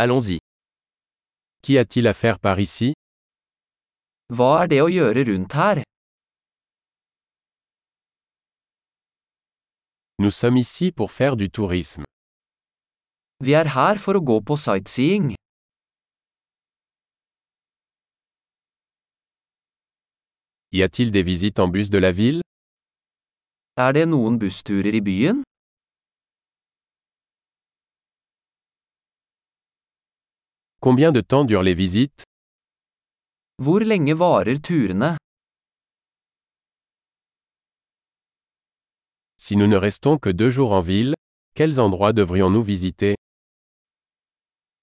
Allons-y. Qu'y a-t-il à faire par ici? Hva er det å gjøre rundt her? Nous sommes ici pour faire du tourisme. Vi er her for å gå på sightseeing. Y a-t-il des visites en bus de la ville? Er det noen bussturer i byen? Combien de temps durent les visites? Hvor lenge varer turene? Si nous ne restons que deux jours en ville, quels endroits devrions-nous visiter?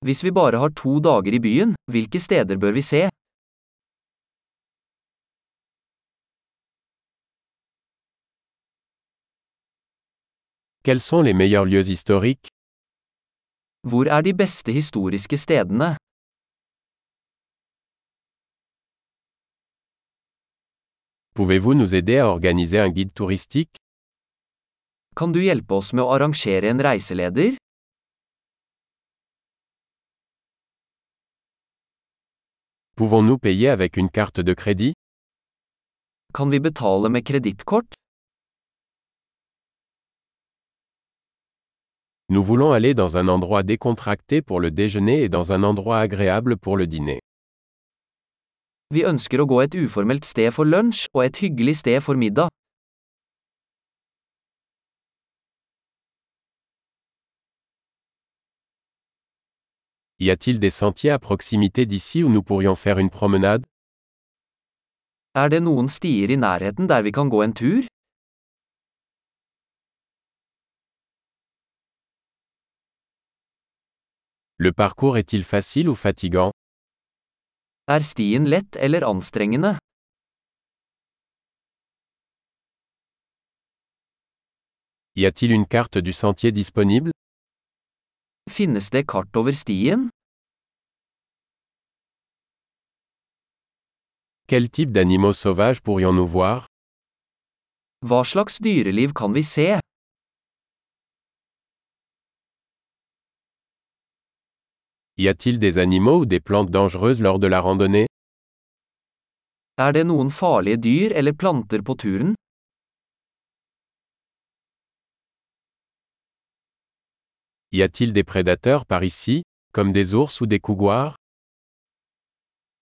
Hvis vi bare har to dager i byen, hvilke steder bør vi se? Quels sont les meilleurs lieux historiques? Hvor er de beste historiske stedene? Pouvez-vous nous aider à organiser un guide touristique Kan du hjelpe oss med å arrangere en reiseleder? Pouvons-nous payer avec une carte de crédit Kan vi betale med kredittkort? Nous voulons aller dans un endroit décontracté pour le déjeuner et dans un endroit agréable pour le dîner. Vi ønsker å gå et uformelt sted for lunsj og et hyggelig sted for middag. Y a-t-il des sentiers à proximité d'ici où nous pourrions faire une promenade? Er det noen stier i nærheten der vi kan gå en tur? Le parcours est-il facile ou fatigant? Er stien lett eller anstrengende? Y a-t-il une carte du sentier disponible? Finnes det kart over stien? Quel type d'animaux sauvages pourrions-nous voir? Hva slags dyreliv kan vi se? Y a-t-il des animaux ou des plantes dangereuses lors de la randonnée? Er det noen farlige dyr eller planter på turen? Y a-t-il des prédateurs par ici, comme des ours ou des couguars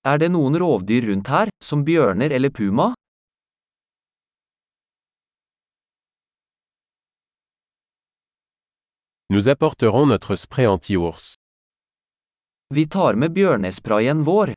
Er det noen rovdyr rundt her, som bjørner eller puma? Nous apporterons notre spray anti-ours. Vi tar med bjørnesprayen vår.